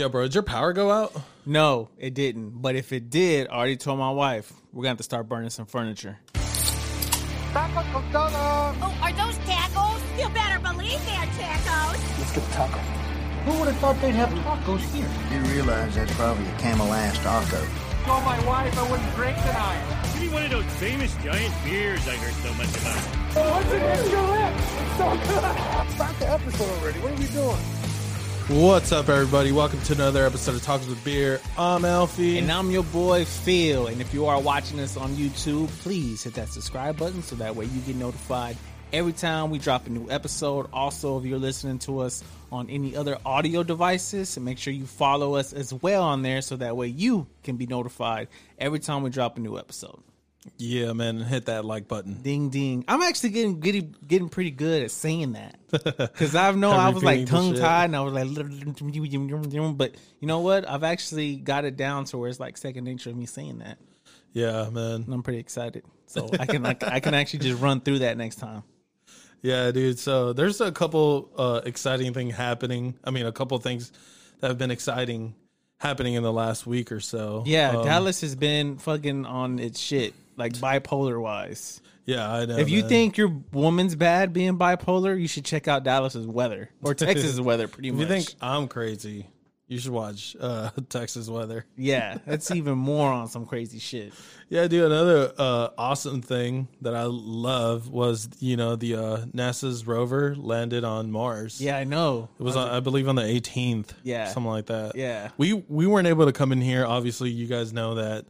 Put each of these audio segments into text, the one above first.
Yo, bro, did your power go out? No, it didn't. But if it did, I already told my wife we're gonna have to start burning some furniture. Taco, coconut! Oh, are those tacos? You better believe they're tacos. Let's get the taco. Who would have thought they'd have tacos here? You realize that's probably a Camel Ass taco. Told my wife I wouldn't drink tonight. Give me one of those famous giant beers I heard so much about. What's against your lips? It's so good. Start the episode already. What are we doing? What's up, everybody? Welcome to another episode of Talks with Beer. I'm Alfie. And I'm your boy Phil. And if you are watching us on YouTube, please hit that subscribe button so that way you get notified every time we drop a new episode. Also, if you're listening to us on any other audio devices, make sure you follow us as well on there so that way you can be notified every time we drop a new episode. Yeah, man, hit that like button. Ding ding. I'm actually getting getting, getting pretty good at saying that because I know I was like tongue tied and I was like, but you know what? I've actually got it down to where it's like second nature of me saying that. Yeah, man. And I'm pretty excited, so I can like, I can actually just run through that next time. Yeah, dude. So there's a couple uh, exciting thing happening. I mean, a couple things that have been exciting happening in the last week or so. Yeah, Um, Dallas has been fucking on its shit, like bipolar wise. Yeah, I know. If you man. think your woman's bad being bipolar, you should check out Dallas's weather or Texas's weather. Pretty if much. you think I'm crazy, you should watch uh, Texas weather. yeah, that's even more on some crazy shit. Yeah, dude. Another uh, awesome thing that I love was you know the uh, NASA's rover landed on Mars. Yeah, I know. It was, on, I believe, on the 18th. Yeah. something like that. Yeah. we we weren't able to come in here. Obviously, you guys know that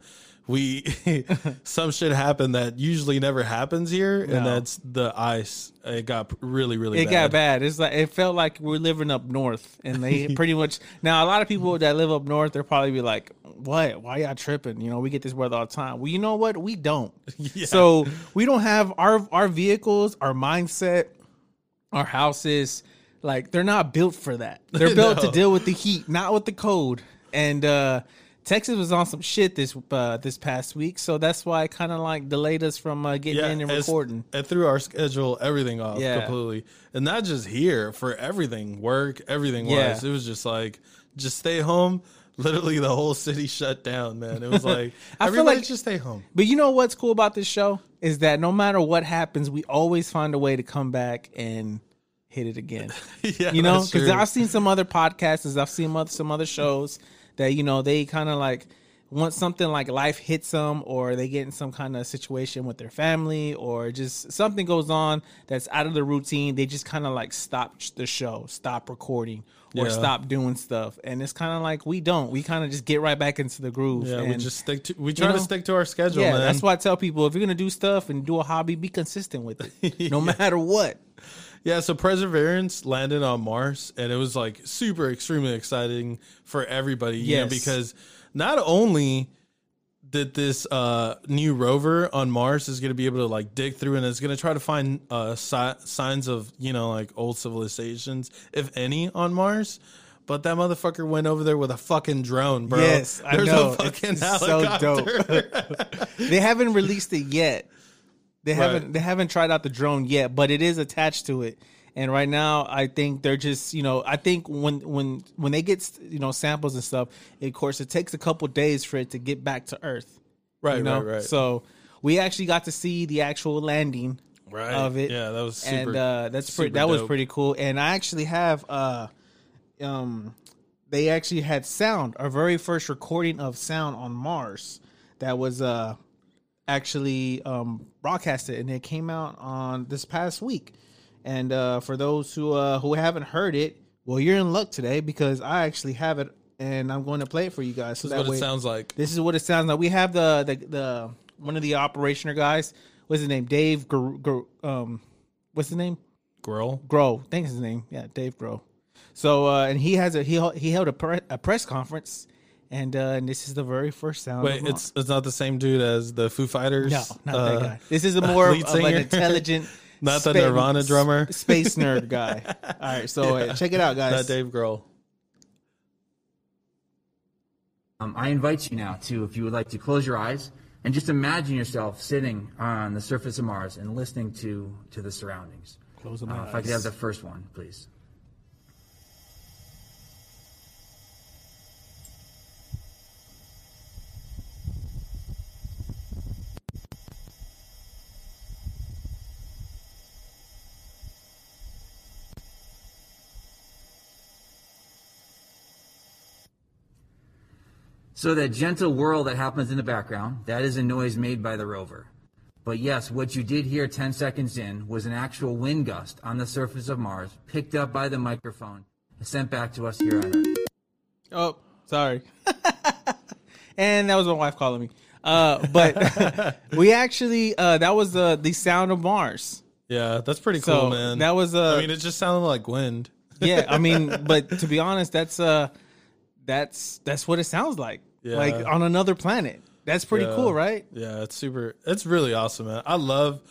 we some shit happened that usually never happens here, No. and that's the ice. It got really, really. It bad. got bad. It's like it felt like we're living up north, and they pretty much now a lot of people that live up north, they'll probably be like, "What? Why y'all tripping? You know, we get this weather all the time." Well, you know what? We don't. Yeah. So we don't have our our vehicles, our mindset, our houses. Like they're not built for that. They're built to deal with the heat, not with the cold. And uh Texas was on some shit this uh, this past week, so that's why it kind of like delayed us from uh, getting in and recording. It threw our schedule, everything off Yeah. completely, and not just here for everything, work, everything Yeah. was. It was just like, just stay home. Literally, the whole city shut down, man. It was like I feel everybody like- just stay home. But you know what's cool about this show is that no matter what happens, we always find a way to come back and hit it again. yeah, You know, because. I've seen some other podcasts, I've seen some other shows that you know they kind of like once something like life hits them, or they get in some kind of situation with their family, or just something goes on that's out of the routine, they just kind of like stop the show, stop recording, or Yeah. stop doing stuff. And it's kind of like we don't. We kind of just get right back into the groove. Yeah, we just stick to. We try know? to stick to our schedule, yeah, man. that's why I tell people if you're gonna do stuff and do a hobby, be consistent with it, no matter what. Yeah, so Perseverance landed on Mars, and it was like super, extremely exciting for everybody. You know, because not only that this uh, new rover on Mars is going to be able to like dig through and it's going to try to find uh, si- signs of you know like old civilizations, if any, on Mars. But that motherfucker went over there with a fucking drone, bro. Yes, I know. a fucking It's so helicopter. They haven't released it yet. They Right. haven't. They haven't tried out the drone yet, but it is attached to it. And right now, I think they're just you know I think when when when they get you know samples and stuff, of course it takes a couple days for it to get back to Earth. right, You know, right, right. so we actually got to see the actual landing right. of it. Yeah, that was super. and uh, that's pretty. That was pretty cool. And I actually have, uh, um, they actually had sound. Our very first recording of sound on Mars that was uh actually um broadcasted, and it came out on this past week. And uh, for those who uh who haven't heard it, well, you're in luck today because I actually have it, and I'm going to play it for you guys. So This is that what way, it sounds like. this is what it sounds like. We have the the, the one of the operationer guys. What's his name? Dave. Gr- Gr- um, what's his name? Grow. I think his name. Yeah, Dave Grow. So uh, and he has a he he held a, pre- a press conference, and uh, and this is the very first sound. Wait, it's it's not the same dude as the Foo Fighters. no, not uh, that guy. This is a more of, of an intelligent, Not the Nirvana drummer? space nerd guy. All right, so uh, check it out, guys. Not Dave Grohl. Um, I invite you now to, if you would like to close your eyes and just imagine yourself sitting on the surface of Mars and listening to, to the surroundings. Close Uh, my if I could have the first one, please. So that gentle whirl that happens in the background, that is a noise made by the rover. But yes, what you did hear 10 seconds in was an actual wind gust on the surface of Mars, picked up by the microphone and sent back to us here on Earth. Oh, sorry. and that was my wife calling me. Uh, but we actually uh, that was the the sound of Mars. Yeah, that's pretty So cool, man. that was uh, I mean, it just sounded like wind. yeah. I mean, but to be honest, that's uh, that's that's what it sounds like. Yeah. Like on another planet. That's pretty Yeah. cool, right? Yeah, it's super. It's really awesome, man. I love,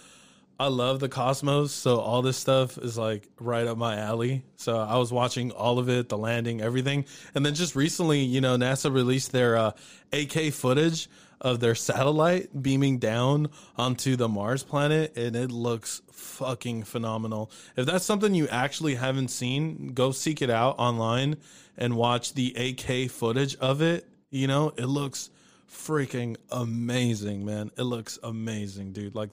I love the cosmos. So all this stuff is like right up my alley. So I was watching all of it, the landing, everything, and then just recently, you know, NASA released their uh, 8K footage of their satellite beaming down onto the Mars planet, and it looks fucking phenomenal. If that's something you actually haven't seen, go seek it out online and watch the 8K footage of it. You know, it looks freaking amazing, man. It looks amazing, dude. Like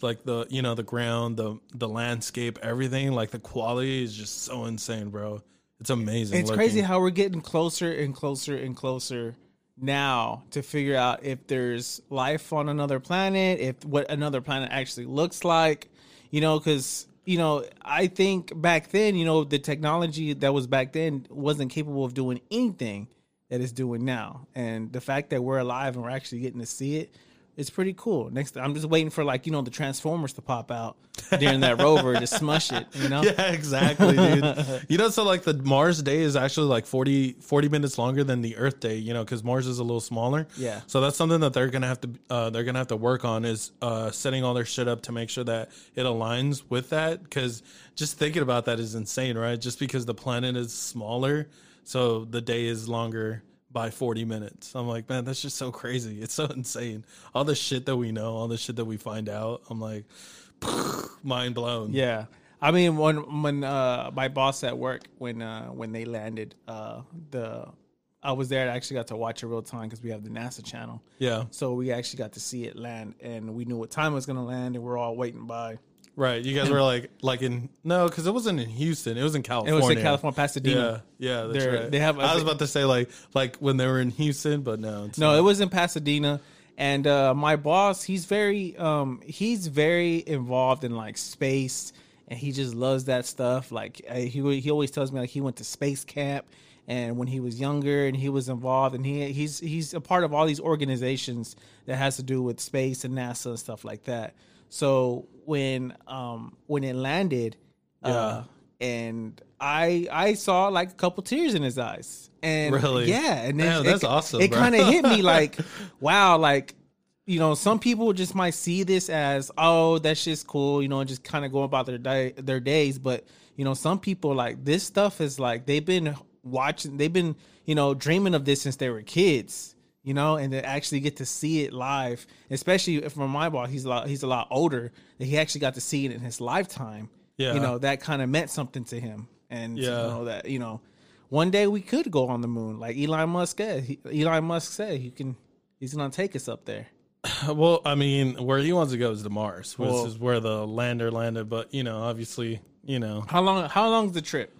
like the you know the ground, the the landscape, everything. Like the quality is just so insane, bro. It's amazing. It's looking. crazy how we're getting closer and closer and closer now to figure out if there's life on another planet, if what another planet actually looks like, you know, because you know, I think back then, you know, the technology that was back then wasn't capable of doing anything that it's doing now, and the fact that we're alive and we're actually getting to see it. It's pretty cool. Next, I'm just waiting for like you know the Transformers to pop out during that rover to smush it. You know, Yeah, exactly, dude. you know, so like the Mars day is actually like 40, 40 minutes longer than the Earth day. You know, because Mars is a little smaller. Yeah. So that's something that they're gonna have to uh, they're gonna have to work on is uh, setting all their shit up to make sure that it aligns with that. Because just thinking about that is insane, right? Just because the planet is smaller, so the day is longer by 40 minutes. I'm like, man, that's just so crazy. It's so insane. All the shit that we know, all the shit that we find out. I'm like, mind blown. Yeah. I mean, when when uh, my boss at work when uh, when they landed, uh, the I was there. I actually got to watch it real time because we have the NASA channel. Yeah. So we actually got to see it land, and we knew what time it was going to land, and we're all waiting by. Right. You guys were like, like in no, because it wasn't in Houston. It was in California. It was in California, Pasadena. Yeah, yeah, that's They're- right. they have- I was about to say like, like when they were in Houston, but no, No, not. it was in Pasadena. And uh, my boss, he's very um he's very involved in like space and he just loves that stuff. Like uh, he he always tells me like he went to space camp and when he was younger and he was involved and he he's he's a part of all these organizations that has to do with space and NASA and stuff like that. So when um when it landed uh and I I saw like a couple tears in his eyes. And Really? yeah, and then Damn, it- that's awesome, It kind of hit me like, wow, like you know, some people just might see this as, oh, that's just cool, you know, and just kind of go about their day, their days. But you know, some people like this stuff is like they've been watching, they've been, you know, dreaming of this since they were kids, you know, and to actually get to see it live, especially from my ball, he's a lot, he's a lot older, that he actually got to see it in his lifetime. Yeah. you know, that kind of meant something to him, and Yeah. you know that you know. One day we could go on the moon, like Elon Musk said. He, Elon Musk said he can. He's gonna take us up there. Well, I mean, where he wants to go is to Mars, which Well- is where the lander landed. But you know, obviously, you know, How long? How long's the trip?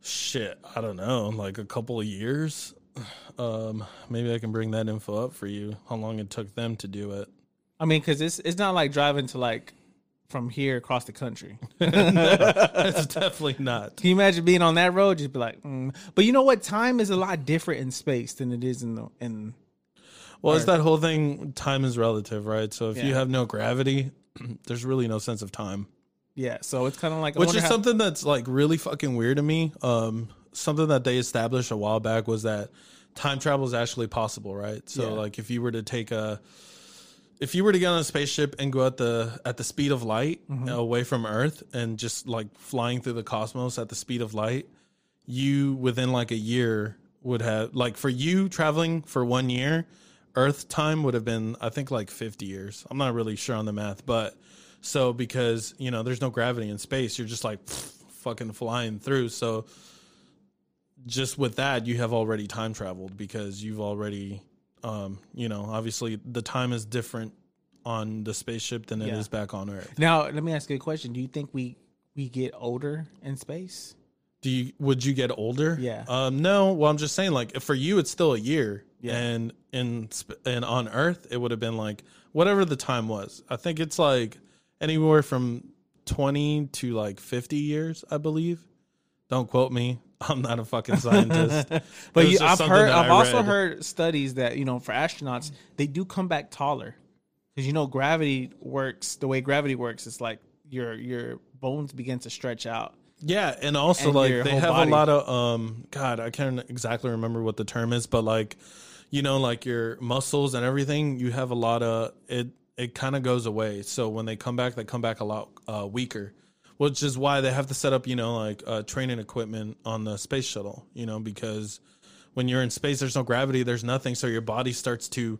shit. I don't know, like a couple of years. Um, maybe I can bring that info up for you. How long it took them to do it? I mean, because it's it's not like driving to like from here across the country. It's definitely not. Can you imagine being on that road? Just be like, mm. but you know what? Time is a lot different in space than it is in the in. Well, it's that whole thing. Time is relative, right? So if you have no gravity, there's really no sense of time. Yeah, so it's kind of like which is how- something that's like really fucking weird to me. Um, something that they established a while back was that time travel is actually possible, right? So Yeah. like if you were to take a if you were to get on a spaceship and go at the at the speed of light Mm-hmm. away from Earth and just like flying through the cosmos at the speed of light, you within like a year would have like for you traveling for one year, Earth time would have been I think like fifty years. I'm not really sure on the math, but so because you know there's no gravity in space, you're just like fucking flying through. So just with that, you have already time traveled because you've already, um, you know, obviously the time is different on the spaceship than it is Yeah. back on Earth. now, let me ask you a question. Do you think we we get older in space? Do you would you get older? Yeah. Um, no. Well, I'm just saying, like for you, it's still a year. Yeah. and in sp- and on Earth it would have been like whatever the time was. I think it's like anywhere from twenty to like fifty years, I believe. Don't quote me. I'm not a fucking scientist. But you, I've heard, I've also heard studies that you know for astronauts they do come back taller because you know gravity works. The way gravity works is like your your bones begin to stretch out. Yeah, and also and like they have body. a lot of um god, I can't exactly remember what the term is, but like you know like your muscles and everything, you have a lot of it it kind of goes away. So when they come back, they come back a lot uh weaker. Which is why they have to set up, you know, like uh training equipment on the space shuttle, you know, because when you're in space there's no gravity, there's nothing, so your body starts to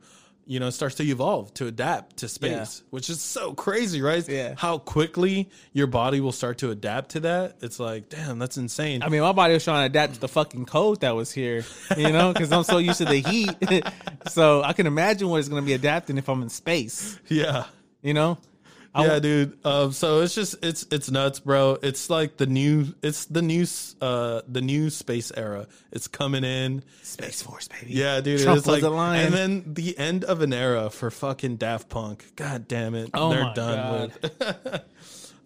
you know, starts to evolve to adapt to space, which is so crazy, right? Yeah. How quickly your body will start to adapt to that. It's like, damn, that's insane. I mean, my body was trying to adapt to the fucking cold that was here, you know, because I'm so used to the heat. so I can imagine what it's going to be adapting if I'm in space, yeah. you know. Yeah, dude. Um, so it's just it's it's nuts, bro. It's like the new it's the new uh the new space era. It's coming in. Space Force, baby. Yeah, dude. Trump it's like, a lion. and then the end of an era for fucking Daft Punk. God damn it, Oh they're my done God. with.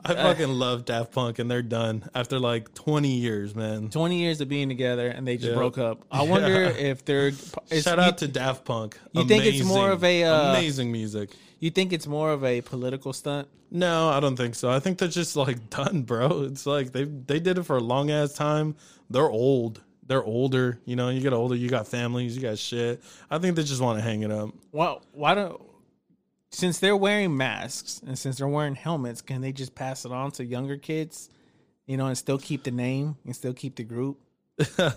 I fucking love Daft Punk, and they're done after like twenty years, man. 20 years of being together and they just Yeah. broke up. I wonder Yeah. if they're. Shout you, out to Daft Punk. you think it's more of a, uh, amazing music? You think it's more of a political stunt? No, I don't think so. I think they're just like done, bro. It's like they they did it for a long ass time. They're old. They're older. You know, you get older, you got families, you got shit. I think they just want to hang it up. Well, why don't since they're wearing masks and since they're wearing helmets, can they just pass it on to younger kids? You know, and still keep the name and still keep the group.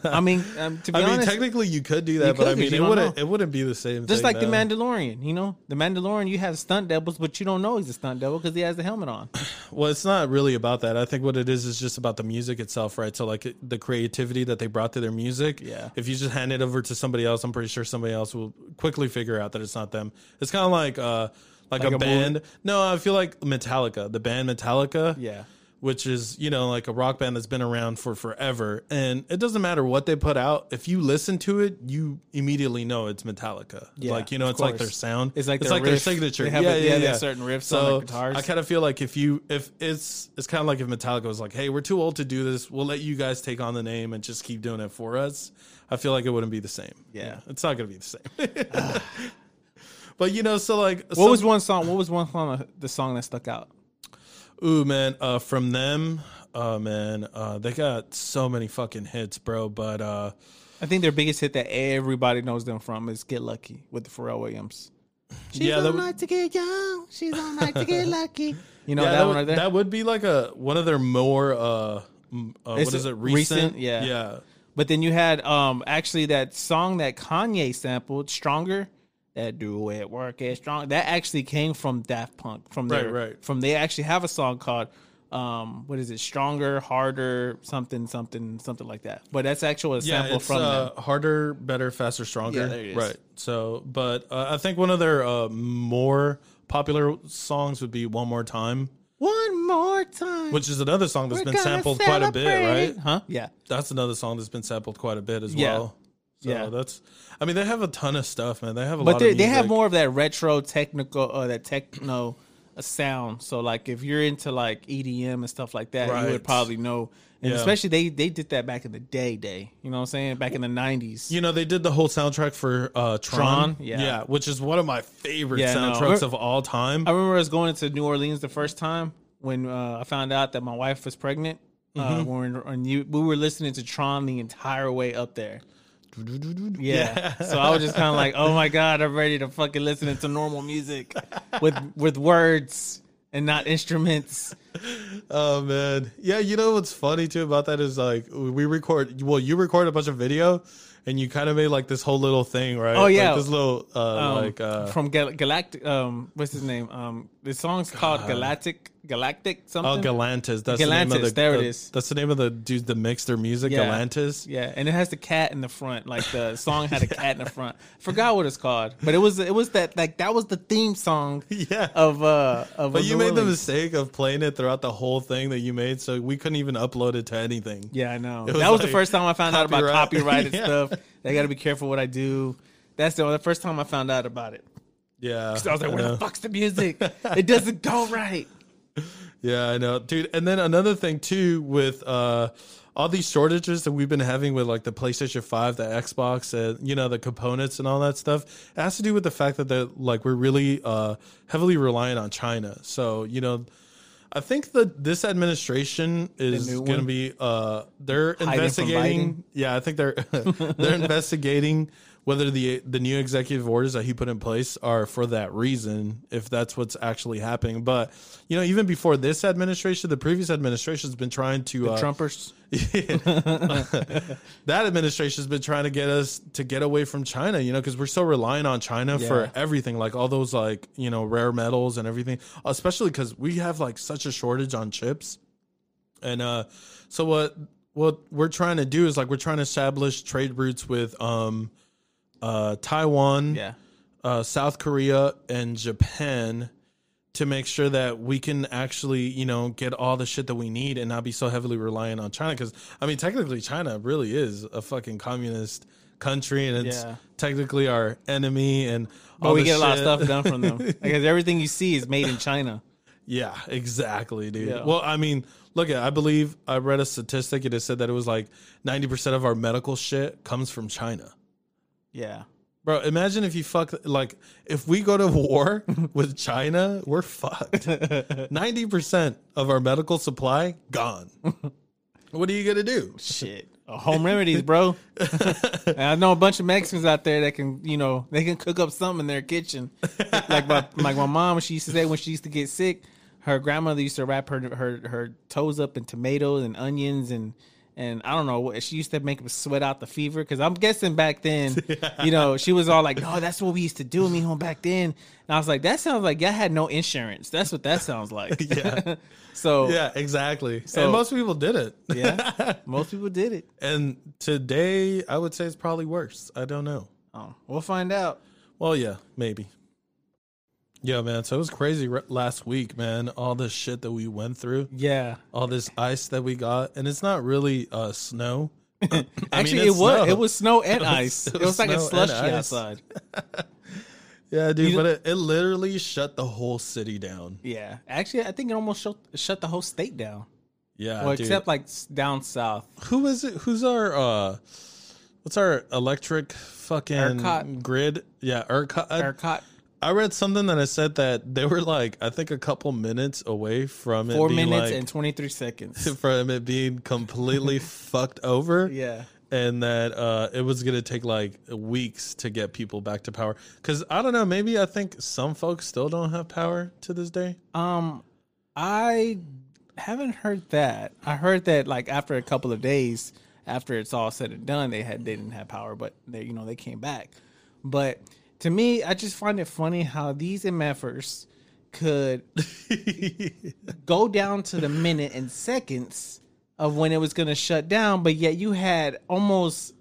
I mean, um, to be I mean, honest, technically you could do that, but could, I mean, it wouldn't know. it wouldn't be the same. just thing, like the. Mandalorian. You know, the Mandalorian, you have stunt doubles, but you don't know he's a stunt double because he has the helmet on. Well, it's not really about that. I think what it is is just about the music itself, right? So like the creativity that they brought to their music. Yeah. If you just hand it over to somebody else, I'm pretty sure somebody else will quickly figure out that it's not them. It's kind of like uh like, Like a, a band. movie? No, I feel like Metallica, the band Metallica. Yeah. Which is, you know, like a rock band that's been around for forever. And it doesn't matter what they put out. If you listen to it, you immediately know it's Metallica. Yeah, like, you know, it's like their sound. It's like it's their like their signature. They have yeah, a- yeah, yeah, yeah. certain riffs so on their guitars. I kind of feel like if you if it's it's kind of like if Metallica was like, "Hey, we're too old to do this. We'll let you guys take on the name and just keep doing it for us." I feel like it wouldn't be the same. Yeah. it's not gonna be the same. but you know, so like, What was one song? What was one song? The song that stuck out? Ooh, man, uh, from them, uh, man, uh, they got so many fucking hits, bro. But uh, I think their biggest hit that everybody knows them from is "Get Lucky" with the Pharrell Williams. She's Yeah, that all would- night to get young. She's all night to get lucky. You know yeah, that, that, one would, right there. that would be like a one of their more uh, uh what is it it recent? recent? Yeah. yeah. But then you had um actually that song that Kanye sampled, "Stronger." That do it work it strong. That actually came from Daft Punk. From their, Right, right. From they actually have a song called um what is it? Stronger, harder, something, something, something like that. But that's actually a Yeah, sample from uh, them. harder, better, faster, stronger. Yeah, there it is. Right. So, but uh, I think one of their uh, more popular songs would be "One More Time," One more time. which is another song that's We're been sampled quite a bit, right? Huh? Yeah. That's another song that's been sampled quite a bit as Yeah. well. So Yeah. that's. I mean, they have a ton of stuff, man. They have a lot But lot. they they have more of that retro technical uh that techno uh, sound. So like if you're into like EDM and stuff like that, you would probably know. And Yeah. especially they they did that back in the day day. You know what I'm saying? Back in the 90s. You know, they did the whole soundtrack for uh, Tron. Tron? Yeah. yeah, which is one of my favorite Yeah, no. soundtracks of all time. I remember us going to New Orleans the first time when uh, I found out that my wife was pregnant. Uh, Mm-hmm. when we were, we were listening to Tron the entire way up there. Yeah. so I was just kind of like, oh my god, I'm ready to fucking listen to normal music with with words and not instruments. Oh man, yeah. You know what's funny too about that is like we record. Well, you record a bunch of video, and you kind of made like this whole little thing, right? Oh, yeah. like this little uh, Um, like uh, from Gal- Galactic. Um, what's his name? Um, the song's called Galactic. Galactic something. oh Galantis. That's the name of Galantis, the. there it the- is. That's the name of the dudes that mix their music. Yeah. Galantis. Yeah, and it has the cat in the front. Like the song had a cat in the front. Forgot what it's called, but it was it was that like that was the theme song Yeah. of uh of. But you made the mistake of playing it throughout the whole thing that you made, so we couldn't even upload it to anything. Yeah, I know. It that was the first time I found out about copyright. copyrighted Yeah. stuff. I got to be careful what I do. That's the, the first time I found out about it. Yeah, I was like, where the fuck's the music? it doesn't go right. Yeah, I know, dude. And then another thing too with uh all these shortages that we've been having with like the PlayStation 5, the Xbox, and you know, the components and all that stuff, it has to do with the fact that they're like we're really uh heavily reliant on China. So, you know, I think that this administration is going to be uh they're Hiding investigating yeah, I think they're they're investigating whether the the new executive orders that he put in place are for that reason, if that's what's actually happening. But you know, even before this administration, the previous administration has been trying to uh, Trumpers. that administration has been trying to get us to get away from China, you know, because we're so reliant on China Yeah. for everything, like all those like you know rare metals and everything. Especially because we have like such a shortage on chips, and uh, so what what we're trying to do is like we're trying to establish trade routes with um, uh, Taiwan, Yeah. uh, South Korea and Japan to make sure that we can actually, you know, get all the shit that we need and not be so heavily reliant on China. Because I mean, technically, China really is a fucking communist country, and it's Yeah. technically our enemy. And But we get a lot of stuff done from them. Because everything you see is made in China. Yeah, exactly, dude. Yeah. Well, I mean, look at I believe I read a statistic. It has said that it was like ninety percent of our medical shit comes from China. Yeah. Bro, imagine if you fuck like if we go to war with China, we're fucked. Ninety percent of our medical supply gone. What are you gonna do? Shit. Home remedies, bro. And I know a bunch of Mexicans out there that can, you know, they can cook up something in their kitchen. like my like my mom, she used to say when she used to get sick, her grandmother used to wrap her her her toes up in tomatoes and onions and and I don't know she used to make them sweat out the fever because I'm guessing back then, you know, she was all like, "No, that's what we used to do, me home back then." And I was like, "That sounds like y'all had no insurance. That's what that sounds like." Yeah. so Yeah, exactly. So- and most people did it. yeah, most people did it. And today, I would say it's probably worse. I don't know. Oh, we'll find out. Well, yeah, maybe. Yeah, man. So it was crazy re- last week, man. All the shit that we went through, Yeah. all this ice that we got, and it's not really uh, snow. I mean, Actually, it was snow. it was snow and It was- ice. it It was was, like a slushy outside. Yeah, dude, You but it, it literally shut the whole city down. Yeah. Actually, I think it almost shut, shut the whole state down. Yeah, well, dude. except like down south. who is it? Who's our uh, what's our electric fucking ERCOT. grid? Yeah, ERCOT. ERCOT, I read something that I said that they were like, I think a couple minutes away from it four being minutes like, and twenty three seconds. from it being completely fucked over. Yeah. and that uh, it was gonna take like weeks to get people back to power. Because I don't know, maybe I think some folks still don't have power to this day. Um, I haven't heard that. I heard that like after a couple of days, after it's all said and done, they had they didn't have power, but they you know they came back. But to me, I just find it funny how these MFers could go down to the minute and seconds of when it was going to shut down, but yet you had almost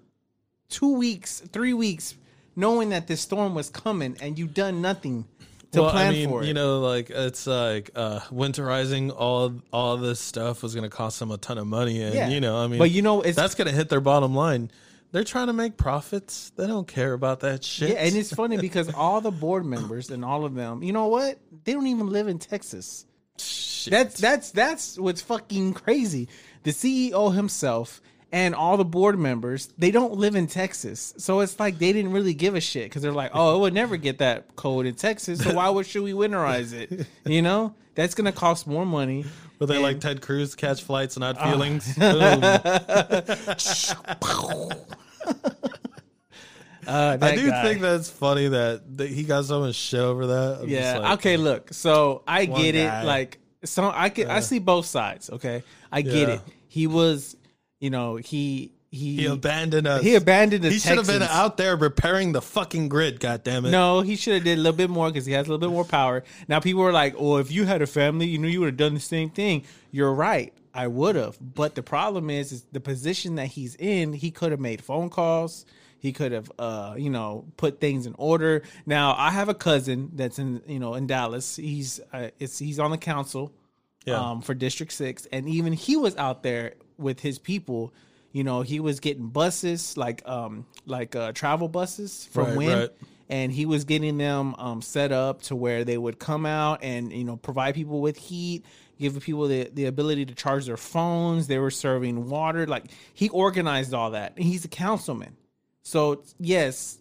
two weeks, three weeks, knowing that this storm was coming, and you done nothing to well, plan I mean, for it. you know, like it's like uh, winterizing all all this stuff was gonna cost them a ton of money, and Yeah. you know, I mean, But you know, it's- that's gonna hit their bottom line. They're trying to make profits. They don't care about that shit. Yeah, and it's funny because all the board members and all of them, you know what? They don't even live in Texas. Shit. That's that's that's what's fucking crazy. The CEO himself and all the board members, they don't live in Texas. So it's like they didn't really give a shit because they're like, oh, it would never get that cold in Texas. So why would should we winterize it? You know, that's gonna cost more money. Were they And- like Ted Cruz, catch flights, and odd ah. feelings? Boom. Uh, I do guy. think that's funny that, that he got so much shit over that. I'm Yeah. like, okay. Look. So I get guy. it. Like, so I can I see both sides. Okay. I get Yeah. it. He was, you know, he he He abandoned us. He abandoned the He should have been out there repairing the fucking grid. God damn it! No, he should have did a little bit more because he has a little bit more power. Now people are like, "Oh, if you had a family, you knew you would have done the same thing." You're right. I would have. But the problem is, is the position that he's in. He could have made phone calls. He could have, uh, you know, put things in order. Now I have a cousin that's in, you know, in Dallas. He's, uh, it's he's on the council, Yeah. um, for District Six, and even he was out there with his people, you know, he was getting buses like um like uh travel buses from Right, right. And he was getting them um, set up to where they would come out and you know provide people with heat, give people the, the ability to charge their phones. They were serving water. Like he organized all that. And he's a councilman, so yes,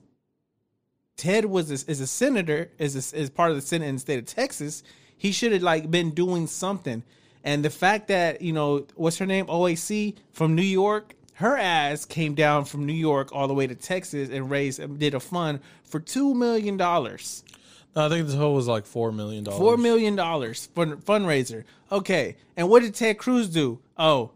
Ted was a, is a senator, is a, is part of the Senate in the state of Texas. He should have like been doing something. And the fact that you know what's her name, OAC from New York, her ass came down from New York all the way to Texas and raised did a fund for two million dollars. I think the total was like four million dollars. Four million dollars fund fundraiser. Okay, and what did Ted Cruz do? Oh,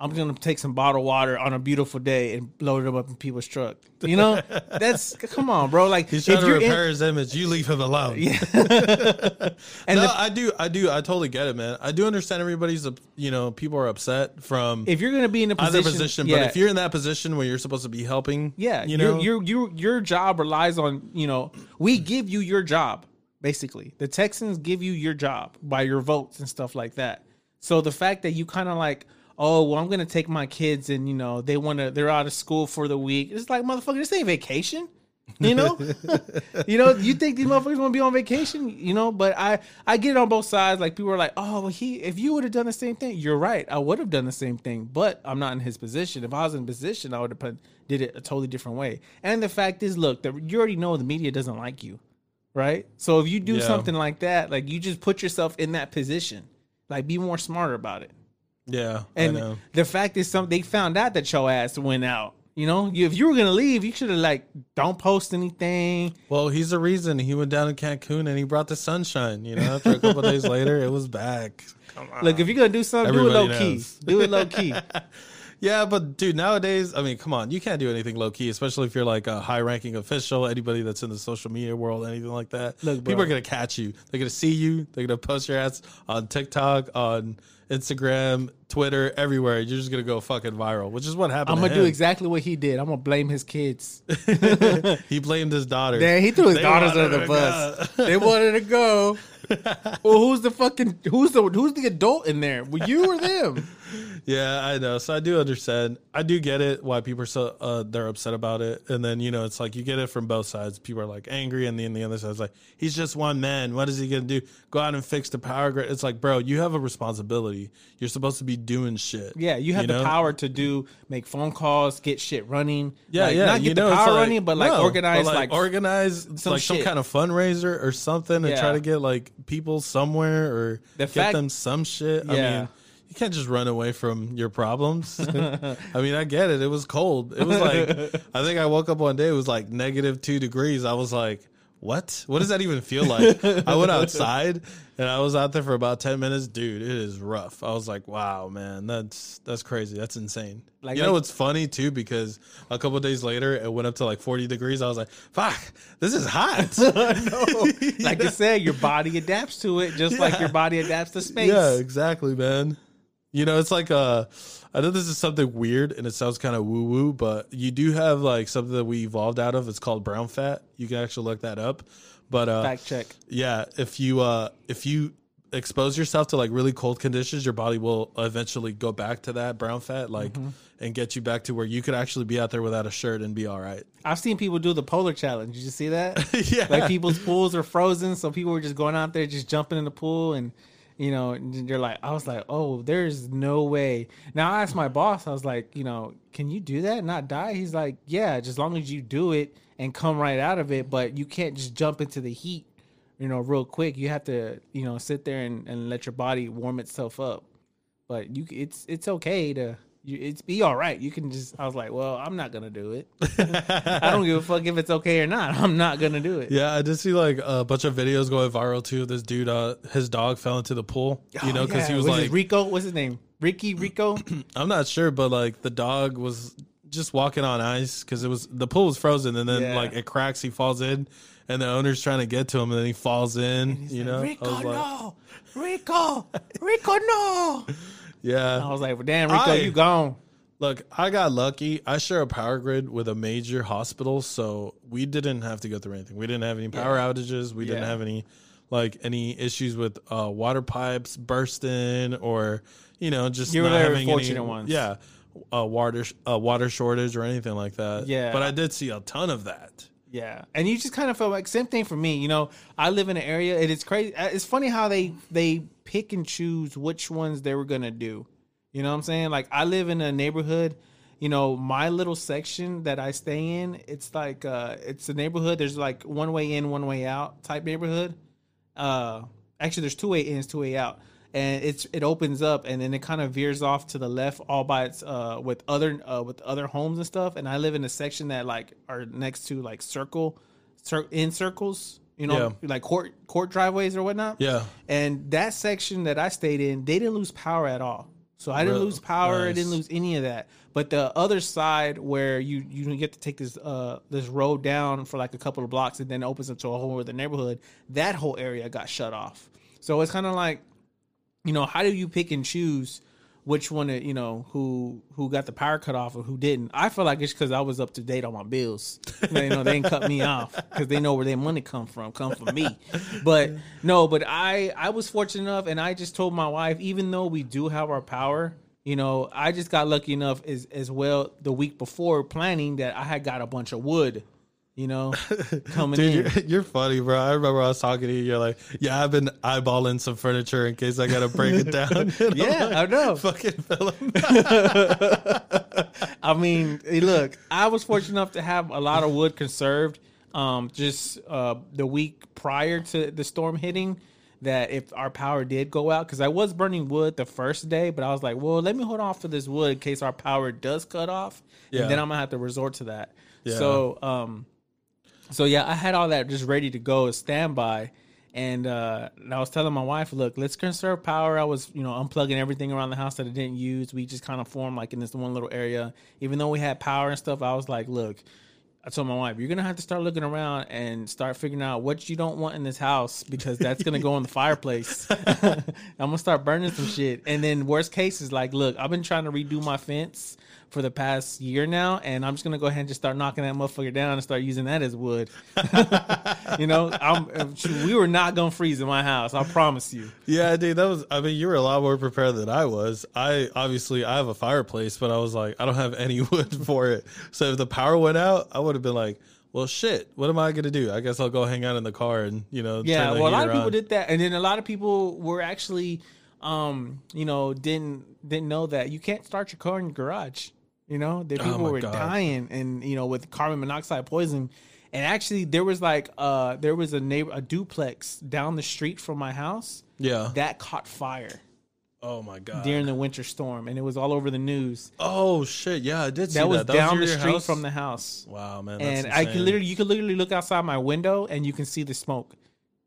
I'm gonna take some bottled water on a beautiful day and load it up in people's truck. You know, that's come on, bro. Like He's trying if to you're in- repair his image. You leave him alone. and no, the- I do, I do, I totally get it, man. I do understand everybody's, you know, people are upset from if you're gonna be in a position, position, yeah, but if you're in that position where you're supposed to be helping, yeah, you know, your your your job relies on you know we give you your job basically. The Texans give you your job by your votes and stuff like that. So the fact that you kind of like, oh, well, I'm gonna take my kids and you know they want to, they're out of school for the week. It's like motherfucker, this ain't vacation. You know, you know, you think these motherfuckers want to be on vacation? You know, but I I get it on both sides. Like people are like, oh, well, he if you would have done the same thing, you're right. I would have done the same thing, but I'm not in his position. If I was in position, I would have did it a totally different way. And the fact is, look, the, you already know the media doesn't like you, right? So if you do Yeah. something like that, like you just put yourself in that position. Like be more smarter about it. Yeah, And I know. the fact is, some they found out that your ass went out. You know, if you were gonna leave, you should have like don't post anything. Well, he's the reason he went down to Cancun and he brought the sunshine. You know, after a couple days later, it was back. Come on. Look, if you're gonna do something, do it low Everybody key. Do it low key. Yeah, but dude, nowadays, I mean, come on, you can't do anything low key, especially if you're like a high ranking official, anybody that's in the social media world, anything like that. Look, bro. People are gonna catch you. They're gonna see you. They're gonna post your ads on TikTok, on Instagram, Twitter, everywhere. You're just gonna go fucking viral, which is what happened. I'm gonna do exactly what he did. I'm gonna blame his kids. He blamed his daughter. Damn, he threw his They daughters under the bus. they wanted to go. well, who's the fucking who's the who's the adult in there? Were you or them? Yeah, I know. So I do understand. I do get it why people are so uh, they're upset about it. And then you know, it's like you get it from both sides. People are like angry, and then the other side's like, he's just one man. What is he gonna do? Go out and fix the power grid? It's like, bro, you have a responsibility. You're supposed to be doing shit. Yeah, you have the know? power to do make phone calls, get shit running. Yeah, Like, yeah. Not you get know, the power like- running, but like no, organize but, like, organize some like some kind of fundraiser or something and Yeah. try to get like people somewhere or The get fact- them some shit. I Yeah. mean, you can't just run away from your problems. I mean, I get it. It was cold. It was like I think I woke up one day. It was like negative two degrees. I was like, "What? What does that even feel like?" I went outside and I was out there for about ten minutes. Dude, it is rough. I was like, "Wow, man, that's that's crazy. That's insane." Like- you know like- what's funny too? Because a couple of days later, it went up to like forty degrees. I was like, "Fuck, this is hot." like I said, your body adapts to it just like your body adapts to space. Yeah, exactly, man. You know, it's like uh I know this is something weird and it sounds kind of woo woo, but you do have like something that we evolved out of. It's called brown fat. You can actually look that up. But uh Fact check. yeah, if you uh if you expose yourself to like really cold conditions, your body will eventually go back to that brown fat like Mm-hmm. and get you back to where you could actually be out there without a shirt and be all right. I've seen people do the polar challenge. Did you see that? yeah. like people's pools are frozen, so people were just going out there, just jumping in the pool, and you know, they're like, I was like, oh, there's no way. Now I asked my boss, I was like, you know, can you do that not die? He's like, yeah, just as long as you do it and come right out of it, but you can't just jump into the heat, you know, real quick. You have to, you know, sit there and, and let your body warm itself up. But you, it's it's okay to. You, it's be all right. You can just. I was like, well, I'm not gonna do it. I don't give a fuck if it's okay or not. I'm not gonna do it. Yeah, I did see like a bunch of videos going viral too. This dude, uh, his dog fell into the pool. You know, because Oh, Yeah, he was his- like, Rico. What's his name? Ricky Rico. I'm not sure, but like the dog was just walking on ice because it was the pool was frozen, and then Yeah. like it cracks, he falls in, and the owner's trying to get to him, and then he falls in. you know, Rico, like, no, Rico, Rico, no. I was like, well, damn, Rico, I- you gone. Look, I got lucky. I share a power grid with a major hospital, so we didn't have to go through anything. We didn't have any power outages. We didn't have any like any issues with uh, water pipes bursting or you know just You were not having fortunate any, ones. Yeah, a water a water shortage or anything like that. Yeah. but I did see a ton of that. Yeah, and you just kind of feel like same thing for me. You know, I live in an area. It is crazy. uh, It's funny how they they pick and choose which ones they were gonna do. You know what I'm saying? Like I live in a neighborhood. You know, my little section that I stay in, it's like uh it's a neighborhood. There's like one way in, one way out type neighborhood. Uh, actually, there's two way ins, two way out, and it's it opens up and then it kind of veers off to the left all by its uh with other uh with other homes and stuff. And I live in a section that like are next to like circle, cir- in circles. You know, like court court driveways or whatnot. Yeah. And that section that I stayed in, they didn't lose power at all. So I didn't Really? lose power. I didn't lose any of that. But the other side where you you get to take this uh this road down for like a couple of blocks and then it opens up to a whole other neighborhood, that whole area got shut off. So it's kind of like, you know, how do you pick and choose which one you know who who got the power cut off and who didn't? I feel like it's because I was up to date on my bills. you know, they didn't cut me off because they know where their money come from, come from me. But no, but I I was fortunate enough, and I just told my wife, even though we do have our power. You know, I just got lucky enough as as well the week before planning that I had got a bunch of wood, you know, coming Dude, in. you're, you're funny, bro. I remember I was talking to you. You're like, "Yeah, I've been eyeballing some furniture in case I gotta break it down." Yeah, like, I know. Fucking Philip. I mean, look, I was fortunate enough to have a lot of wood conserved. Um, just uh, the week prior to the storm hitting, that if our power did go out, because I was burning wood the first day, but I was like, well, let me hold off for this wood in case our power does cut off, Yeah. and then I'm gonna have to resort to that. Yeah. So, um, so yeah, I had all that just ready to go as standby. And uh, and I was telling my wife, look, let's conserve power. I was, you know, unplugging everything around the house that I didn't use. We just kind of formed like in this one little area. Even though we had power and stuff, I was like, look, I told my wife, you're gonna have to start looking around and start figuring out what you don't want in this house because that's gonna go in the fireplace. I'm gonna start burning some shit. And then worst case is like, look, I've been trying to redo my fence for the past year now, and I'm just gonna go ahead and just start knocking that motherfucker down and start using that as wood. you know, I'm, we were not gonna freeze in my house. I promise you. Yeah, dude, that was. I mean, you were a lot more prepared than I was. I obviously I have a fireplace, but I was like, I don't have any wood for it. So if the power went out, I would have been like, well, shit. What am I gonna do? I guess I'll go hang out in the car and you know. Yeah, well, a lot of people on. did that, and then a lot of people were actually, um, you know, didn't didn't know that you can't start your car in your garage. You know, the people Oh were God. dying, and you know, with carbon monoxide poisoning. And actually, there was like, uh, there was a neighbor, a duplex down the street from my house Yeah. that caught fire oh my god. during the winter storm, and it was all over the news. oh shit. Yeah, I did see That was that. That down near the street house? from the house. Wow, man. That's and I could literally, you could literally look outside my window and you can see the smoke.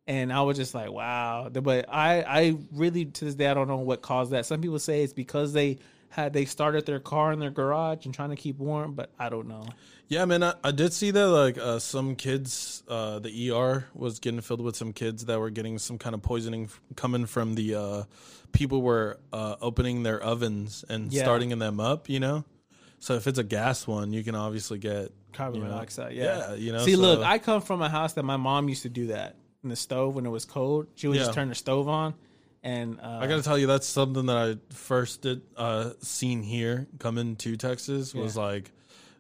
And I was just like, wow. But I, I really to this day I don't know what caused that. Some people say it's because they had they started their car in their garage and trying to keep warm, but I don't know. Yeah, man, I, I did see that like uh, some kids, uh, the ER was getting filled with some kids that were getting some kind of poisoning f- coming from the uh, people were uh, opening their ovens and Yeah. starting them up. You know, so if it's a gas one, you can obviously get Carbon you know, monoxide, yeah. yeah, you know, See, look, I come from a house that my mom used to do that in the stove when it was cold. She would just turn the stove on, and uh, I got to tell you, that's something that I first did uh, seen here coming to Texas was Yeah. like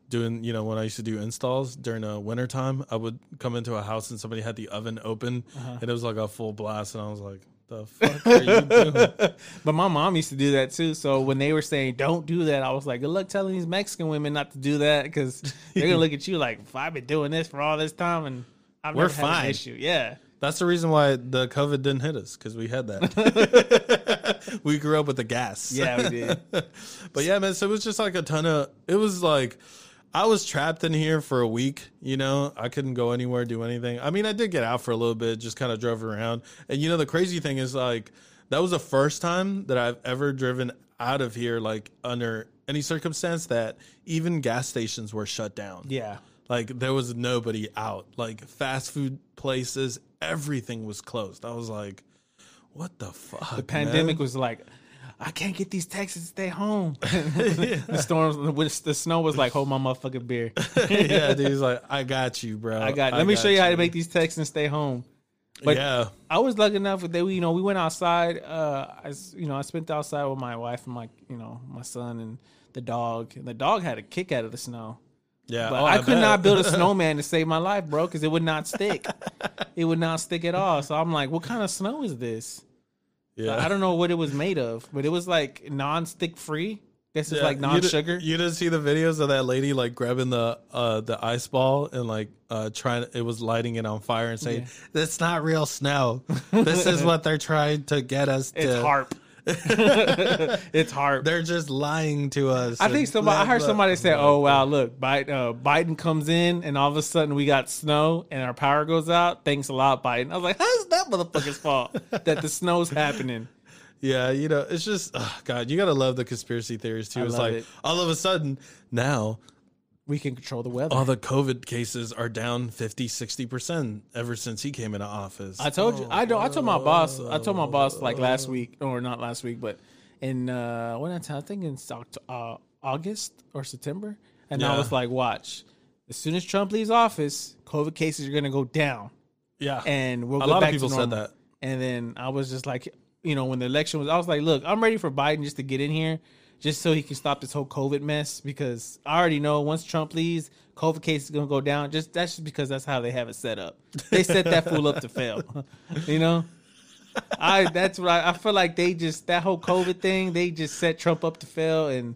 doing, you know, when I used to do installs during a winter time, I would come into a house and somebody had the oven open Uh-huh. and it was like a full blast. And I was like, the fuck are you doing? But my mom used to do that too. So when they were saying don't do that, I was like, good luck telling these Mexican women not to do that because they're gonna look at you like, I've been doing this for all this time and I've We're never had an fine. issue. Yeah, That's the reason why the COVID didn't hit us because we had that. we grew up with the gas. yeah, we did. but yeah, man, so it was just like a ton of. It was like I was trapped in here for a week. You know, I couldn't go anywhere, do anything. I mean, I did get out for a little bit, just kind of drove around. And you know, the crazy thing is like that was the first time that I've ever driven out of here, like under any circumstance that even gas stations were shut down. Yeah, Like there was nobody out. Like fast food places, everything was closed. I was like, what the fuck? the pandemic man? was like. I can't get these Texans to stay home. the storms, the snow was like, hold my motherfucking beer. yeah, dude. He's like, I got you, bro. I got. Let me show you how to make these Texans stay home. But yeah, I was lucky enough that we, you know, we went outside. Uh, I, you know, I spent outside with my wife and my, you know, my son and the dog, and the dog had a kick out of the snow. Yeah, But oh, I, could bet. not build a snowman to save my life, bro, because it would not stick. it would not stick at all. So I'm like, what kind of snow is this? Yeah, I don't know what it was made of, but it was like non-stick free. It's Yeah, like you non-sugar. di- You, didn't see the videos of that lady like grabbing the uh the ice ball and like uh trying it was lighting it on fire and saying that's not real snow. this is what they're trying to get us to. Harp. it's hard. They're just lying to us. I think somebody. I heard somebody say, "Oh wow, look, Biden, uh, Biden comes in, and all of a sudden we got snow, and our power goes out. Thanks a lot, Biden." I was like, "How's that motherfucker's fault that the snow's happening?" Yeah, you know, it's just oh, God. You gotta love the conspiracy theories too. I it's like it. all of a sudden now We can control the weather. all the COVID cases are down 50, 60 percent ever since he came into office. I told you. I don't. I told my boss. I told my boss like last week, or not last week, but in uh, when I think in uh, August or September, and I was like, "Watch, as soon as Trump leaves office, COVID cases are gonna go down, yeah, and we'll a lot of people to said normal." that. And then I was just like, you know, when the election was, I was like, "Look, I'm ready for Biden just to get in here." Just so he can stop this whole COVID mess, because I already know once Trump leaves, COVID cases gonna go down. Just that's just because that's how they have it set up. They set that fool up to fail. You know, I that's what I, I feel like they just that whole COVID thing. They just set Trump up to fail, and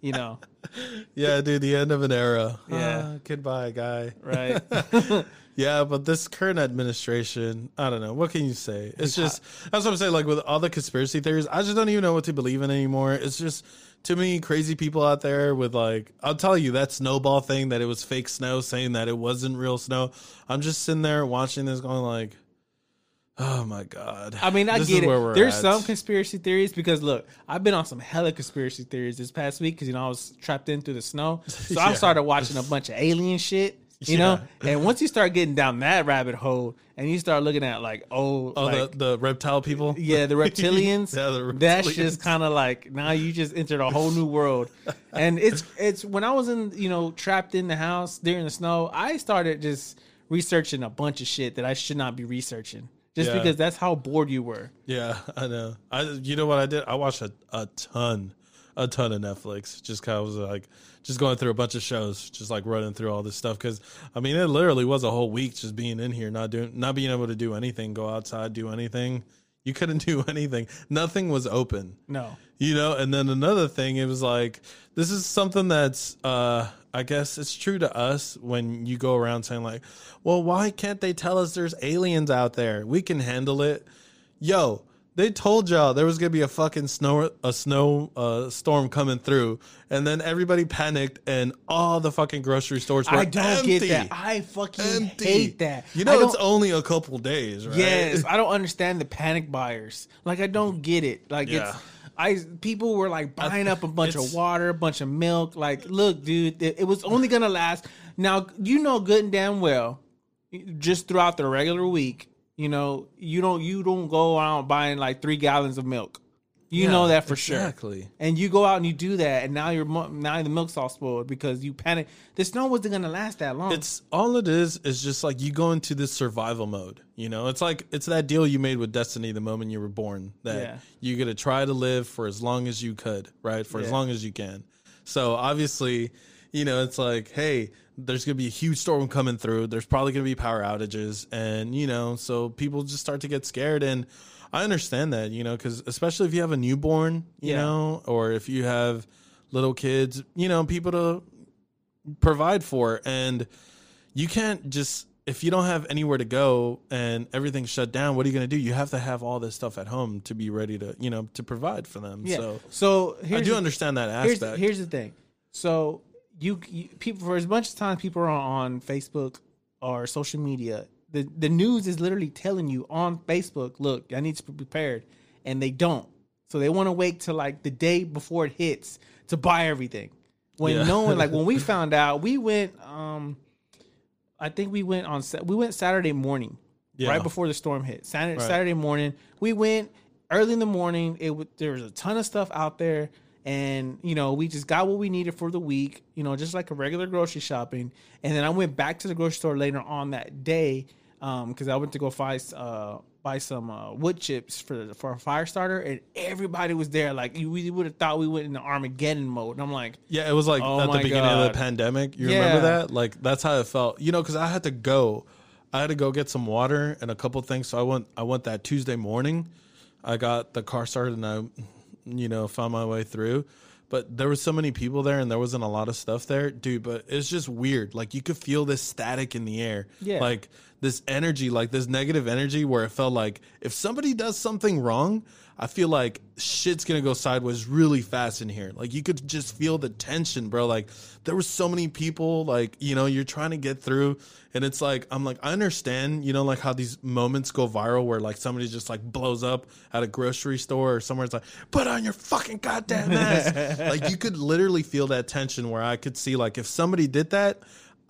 you know, Yeah, dude, the end of an era. Yeah. Ah, goodbye, guy. right? Yeah, but this current administration, I don't know. What can you say? It's just that's what I'm saying. Like with all the conspiracy theories, I just don't even know what to believe in anymore. It's just too many crazy people out there with like I'll tell you that snowball thing that it was fake snow, saying that it wasn't real snow. I'm just sitting there watching this, going like, oh my god. I mean, I This get it. There's at. some conspiracy theories because look, I've been on some hella conspiracy theories this past week because you know I was trapped in through the snow, so I started watching a bunch of alien shit. You know, and once you start getting down that rabbit hole, and you start looking at like oh, Oh, like, the, the reptile people. yeah, the reptilians. Yeah, the That's just kind of like now you just entered a whole new world, and it's it's when I was in you know trapped in the house during the snow, I started just researching a bunch of shit that I should not be researching, just Yeah. because that's how bored you were. Yeah, I know. I you know what I did? I watched a, a ton, a ton of Netflix. Just kind of was like, just going through a bunch of shows, just like running through all this stuff. Because I mean, it literally was a whole week just being in here, not doing, not being able to do anything, go outside, do anything. You couldn't do anything. Nothing was open. No. You know, and then another thing, it was like this is something that's uh I guess it's true to us when you go around saying like, "Well, why can't they tell us there's aliens out there? We can handle it." Yo, they told y'all there was to be a fucking snow a snow uh storm coming through, and then everybody panicked and all the fucking grocery stores were I don't empty. get that. I fucking Empty. hate that. You know, it's only a couple days, right? Yes, I don't understand the panic buyers. Like I don't get it. Like Yeah. it's I people were like buying up a bunch of water, a bunch of milk. Like, look, dude, it, it was only gonna last. Now you know good and damn well, just throughout the regular week, you know, you don't you don't go around buying like three gallons of milk. You Yeah, know that for sure. exactly. And you go out and you do that, and now you're now the milk's all spoiled because you panic. The snow wasn't gonna last that long. It's all it is is just like you go into this survival mode. You know, it's like it's that deal you made with Destiny the moment you were born that Yeah. you're gonna try to live for as long as you could, right? For as long as you can. So obviously, you know, it's like, hey, there's gonna be a huge storm coming through. There's probably gonna be power outages, and you know, so people just start to get scared and. I understand that, you know, because especially if you have a newborn, you Yeah. know, or if you have little kids, you know, people to provide for and you can't just if you don't have anywhere to go and everything's shut down what are you going to do you have to have all this stuff at home to be ready to you know to provide for them yeah. so So i do the- understand that here's, aspect here's the thing. So you, you people for as much time people are on Facebook or social media, the the news is literally telling you on Facebook, look, I need to be prepared, and they don't. So they want to wait till like the day before it hits to buy everything. When Yeah. no one like when we found out, we went. um I think we went on we went Saturday morning, Yeah. right before the storm hit. Saturday, Right. Saturday morning, we went early in the morning. It there was a ton of stuff out there, and you know we just got what we needed for the week. You know, just like a regular grocery shopping. And then I went back to the grocery store later on that day because I went to go find uh, buy some uh, wood chips for for a fire starter, and everybody was there. Like you, we would have thought we went into Armageddon mode. And I'm like, Yeah, it was like Oh at the beginning of the pandemic. You Yeah. remember that? Like that's how it felt. You know, because I had to go. I had to go get some water and a couple things. So I went. I went that Tuesday morning. I got the car started and I, you know, found my way through. But there was so many people there and there wasn't a lot of stuff there, dude. But it's just weird. Like you could feel this static in the air. Yeah. Like this energy, like this negative energy, where it felt like if somebody does something wrong, I feel like shit's gonna go sideways really fast in here. Like you could just feel the tension, bro. Like there were so many people, like, you know, you're trying to get through, and it's like, I'm like, I understand, you know, like how these moments go viral where like somebody just like blows up at a grocery store or somewhere. It's like, put on your fucking goddamn mask. like you could literally feel that tension where I could see like if somebody did that,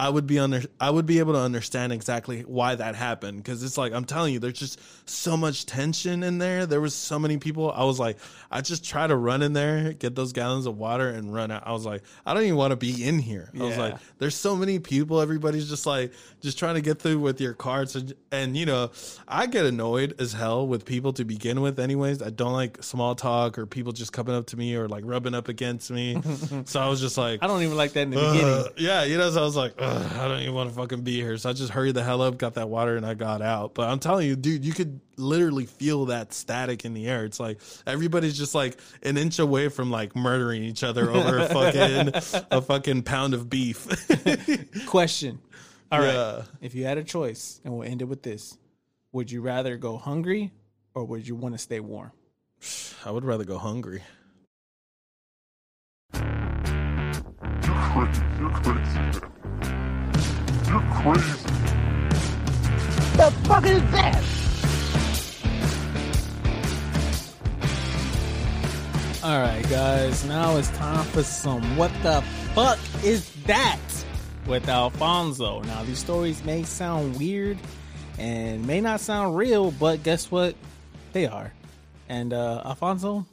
I would be under I would be able to understand exactly why that happened because it's like I'm telling you there's just so much tension in there. There was so many people. I was like I just try to run in there get those gallons of water and run out. I was like I don't even want to be in here. I was like there's so many people. Everybody's just like just trying to get through with your cards. And, and you know I get annoyed as hell with people to begin with anyways. I don't like small talk or people just coming up to me or like rubbing up against me. So I was just like I don't even like that in the beginning. yeah, you know, so I was like, Ugh, I don't even want to fucking be here. So I just hurried the hell up, got that water, and I got out. But I'm telling you, dude, you could literally feel that static in the air. It's like everybody's just like an inch away from like murdering each other over a fucking a fucking pound of beef. Question. All right. Yeah. If you had a choice, and we'll end it with this, would you rather go hungry or would you want to stay warm? I would rather go hungry. You're crazy. You're crazy. The fuck is that? All right, guys. Now it's time for some what the fuck is that with Alfonso. Now, these stories may sound weird and may not sound real, but guess what? They are. And uh Alfonso,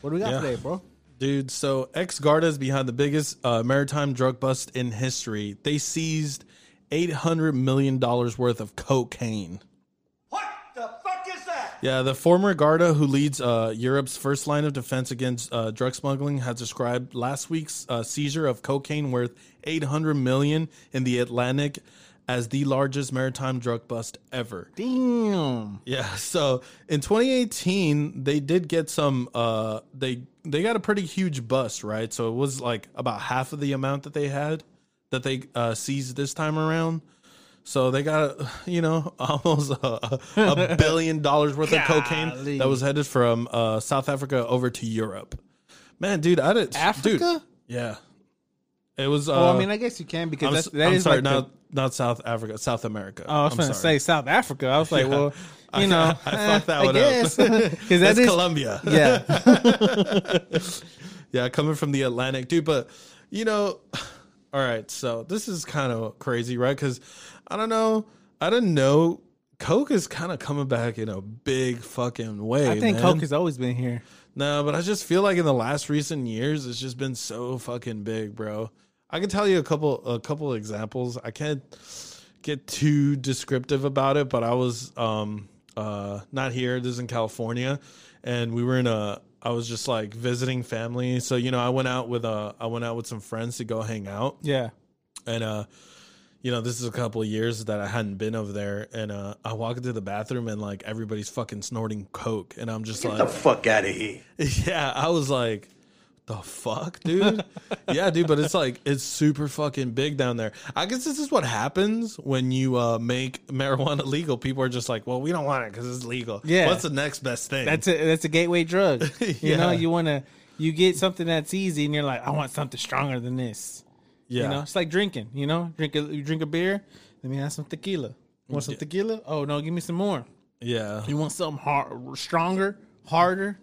what do we got Yeah. today, bro? Dude, so ex Garda is behind the biggest uh, maritime drug bust in history. They seized $800 million worth of cocaine. What the fuck is that? Yeah, the former Garda who leads uh, Europe's first line of defense against uh, drug smuggling has described last week's uh, seizure of cocaine worth 800 million in the Atlantic as the largest maritime drug bust ever. Damn. Yeah, so in 2018 they did get some uh they they got a pretty huge bust, right? So it was like about half of the amount that they had that they uh seized this time around. So they got you know almost a, a billion dollars worth of cocaine that was headed from uh South Africa over to Europe. Man, dude, I did Africa? Dude, yeah. It was uh well, I mean, I guess you can because I'm, that's, that I'm is sorry, like the- not not South Africa, South America. Oh, I was I'm going to say South Africa. I was like, Yeah. well, I- you know, I eh, fucked that I one up. guess. 'Cause that That's is- Colombia. Yeah. yeah, coming from the Atlantic, dude. But you know, all right. So this is kind of crazy, right? Because I don't know. I didn't know Coke is kind of coming back in a big fucking way. I think man. Coke has always been here. No, but I just feel like in the last recent years, it's just been so fucking big, bro. I can tell you a couple a couple examples. I can't get too descriptive about it, but I was um uh not here. This is in California, and we were in a. I was just like visiting family, so you know I went out with uh I went out with some friends to go hang out, Yeah. and uh you know this is a couple of years that i hadn't been over there and uh i walk into the bathroom and like everybody's fucking snorting coke and i'm just Get like the fuck out of here. yeah i was like the fuck dude yeah dude but it's like it's super fucking big down there i guess this is what happens when you uh make marijuana legal people are just like well we don't want it because it's legal Yeah. what's the next best thing That's a that's a gateway drug. You know, you want to you get something that's easy, and you're like, I want something stronger than this. yeah You know, it's like drinking. You know, drink a you drink a beer. Let me have some tequila. Want some tequila? Oh no, give me some more. yeah You want something hard, stronger, harder,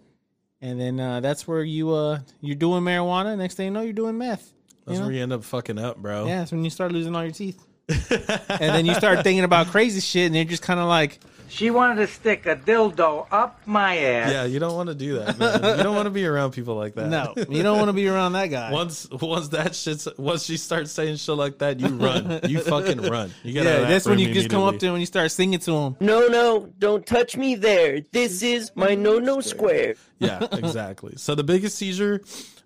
and then uh, that's where you uh you're doing marijuana. Next thing you know, you're doing meth. that's you know? where you end up fucking up bro Yeah, that's when you start losing all your teeth. And then you start thinking about crazy shit, and you're just kind of like, She wanted to stick a dildo up my ass. Yeah, you don't want to do that, man. You don't want to be around people like that. No, you don't want to be around that guy. Once once that shit's once she starts saying shit like that, you run. You fucking run. You get out yeah, of that that's when you just come up to him and you start singing to him. No, no, don't touch me there. This is my no no square. Yeah, exactly. So the biggest seizure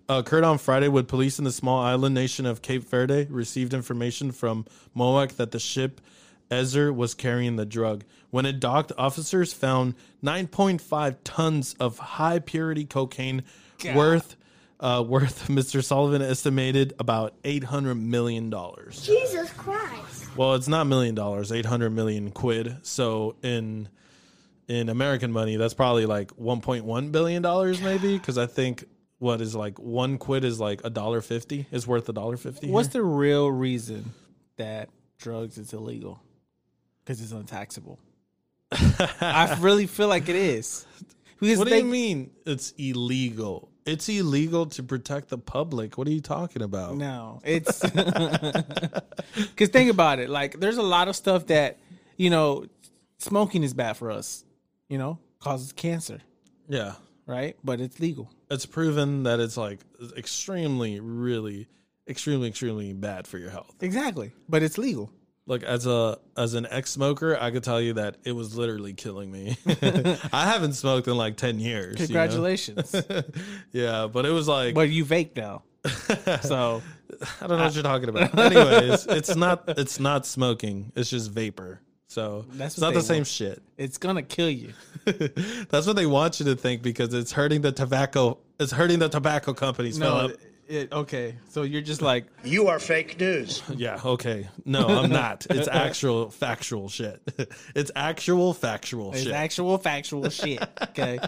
occurred on Friday when police in the small island nation of Cape Verde received information from MOAC that the ship Ezer was carrying the drug. When it docked, officers found 9.5 tons of high purity cocaine God. worth uh, worth Mr. Sullivan estimated about 800 million dollars. Jesus Christ. Well, it's not million dollars, 800 million quid. So in in American money, that's probably like 1.1 billion dollars maybe because I think what is like 1 quid is like a dollar 50 is worth a dollar 50. What's the real reason that drugs is illegal? Because it's untaxable. I really feel like it is. Because What do they, you mean it's illegal? It's illegal to protect the public. What are you talking about? No, it's because think about it. Like, there's a lot of stuff that you know, smoking is bad for us. You know, causes cancer, Yeah. right? But it's legal. It's proven that it's like extremely really extremely extremely bad for your health. Exactly, but it's legal. Like as a as an ex smoker, I could tell you that it was literally killing me. I haven't smoked in like ten years. you know? Congratulations. yeah, but it was like but you vape now, so I don't know what you're talking about. Anyways, it's not it's not smoking. It's just vapor. So That's it's not the they same want. shit. it's gonna kill you. That's what they want you to think because it's hurting the tobacco. It's hurting the tobacco companies. No, Philip. it, okay. So you're just like You are fake news. Yeah. Okay. No, I'm not. It's actual factual shit. It's actual factual It's shit. actual factual shit. Okay.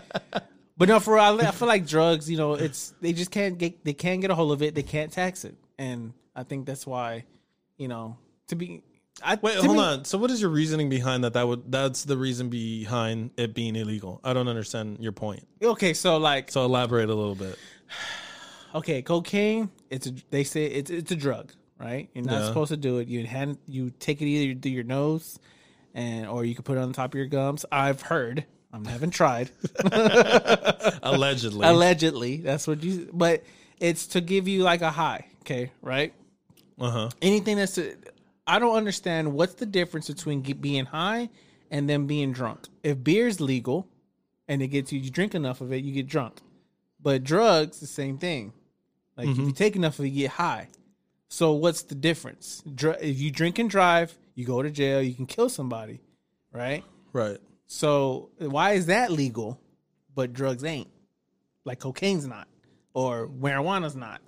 But no, for real, I feel like drugs. You know, it's they just can't get they can't get a hold of it. They can't tax it, and I think that's why, you know, to be. I, Wait, hold on. So, what is your reasoning behind that? That would that's the reason behind it being illegal. I don't understand your point. Okay, so like, So, elaborate a little bit. okay, cocaine. It's a, they say it's it's a drug, right? You're not Yeah. supposed to do it. You hand you take it either through your nose, and or you can put it on the top of your gums. I've heard. I haven't tried. Allegedly. Allegedly, that's what you. But it's to give you like a high. Okay, right? uh huh. anything that's I don't understand what's the difference between being high and then being drunk. If beer's legal and it gets you you drink enough of it, you get drunk. But drugs, the same thing. Like if you mm-hmm. take enough of it, you get high. So what's the difference? Dr- if you drink and drive, you go to jail, you can kill somebody, right? Right. So why is that legal, but drugs ain't? Like cocaine's not, or marijuana's not.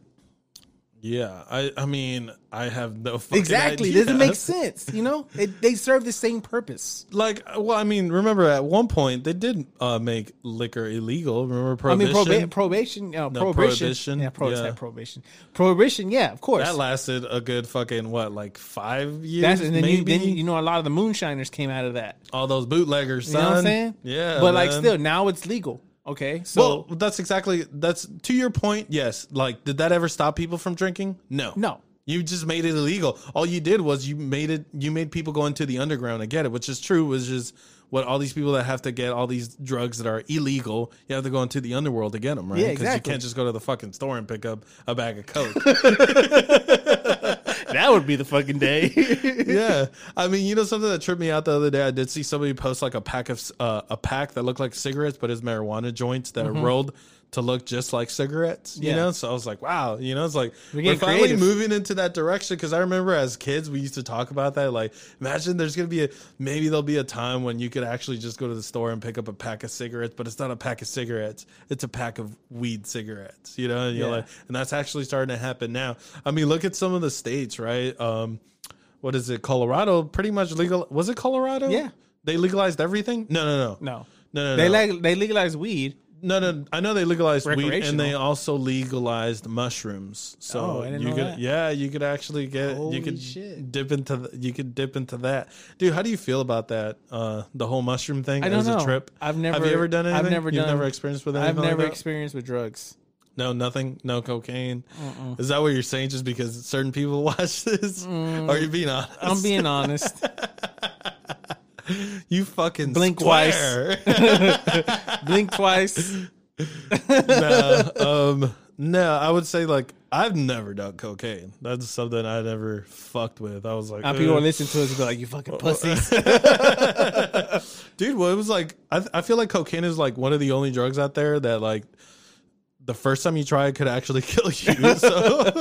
Yeah. I. I mean, I have no fucking Exactly, idea. doesn't make sense. You know, it, they serve the same purpose. Like, well, I mean, remember at one point they did uh, make liquor illegal. Remember prohibition? I mean, proba- probation, uh, No, prohibition, prohibition, yeah, pro- yeah. prohibition, prohibition, yeah, of course. that lasted a good fucking what, like five years? That's and then you, maybe. then you know a lot of the moonshiners came out of that. all those bootleggers, You son. know what I'm saying? Yeah, but like still, now it's legal. Okay, so well, that's exactly that's to your point. Yes, like did that ever stop people from drinking? No, no, You just made it illegal. All you did was you made it. You made people go into the underground and get it, which is true. Was just what all these people that have to get all these drugs that are illegal. You have to go into the underworld to get them, right? Yeah, Because exactly. you can't just go to the fucking store and pick up a bag of coke. that would be the fucking day. yeah, I mean, you know something that tripped me out the other day. I did see somebody post like a pack of uh, a pack that looked like cigarettes, but is marijuana joints that Mhm. are rolled to look just like cigarettes. You Yeah. know, so I was like, wow. You know, it's like We're we're, finally creative. moving into that direction. Because I remember as kids, we used to talk about that. Like, imagine there's gonna be a maybe there'll be a time when you could actually just go to the store and pick up a pack of cigarettes, but it's not a pack of cigarettes; it's a pack of weed cigarettes. You know, and you're Yeah. like, and that's actually starting to happen now. I mean, look at some of the states, right? Um, what is it? Colorado pretty much legal. Was it Colorado? Yeah. they legalized everything. No, no, no, no, no, no. they no. leg- they legalized weed. No, no, I know they legalized weed, and they also legalized mushrooms. So Oh, I didn't you know could, that. yeah, you could actually get, Holy you could shit. dip into, the, you could dip into that, dude. How do you feel about that? Uh, the whole mushroom thing I don't as know. a trip. I've never. Have you ever done anything? I've never You've done. never experienced with anything I've like never that? experienced with drugs. No, nothing. No cocaine. Is that what you're saying? Just because certain people watch this? Mm. Are you being honest? I'm being honest. you fucking Blink square. Blink twice. no, um, no, I would say like I've never done cocaine. That's something I never fucked with. I was like, Now people listen to us and be like, "You fucking pussies." dude. Well, it was like I, I feel like cocaine is like one of the only drugs out there that like the first time you try it could actually kill you. So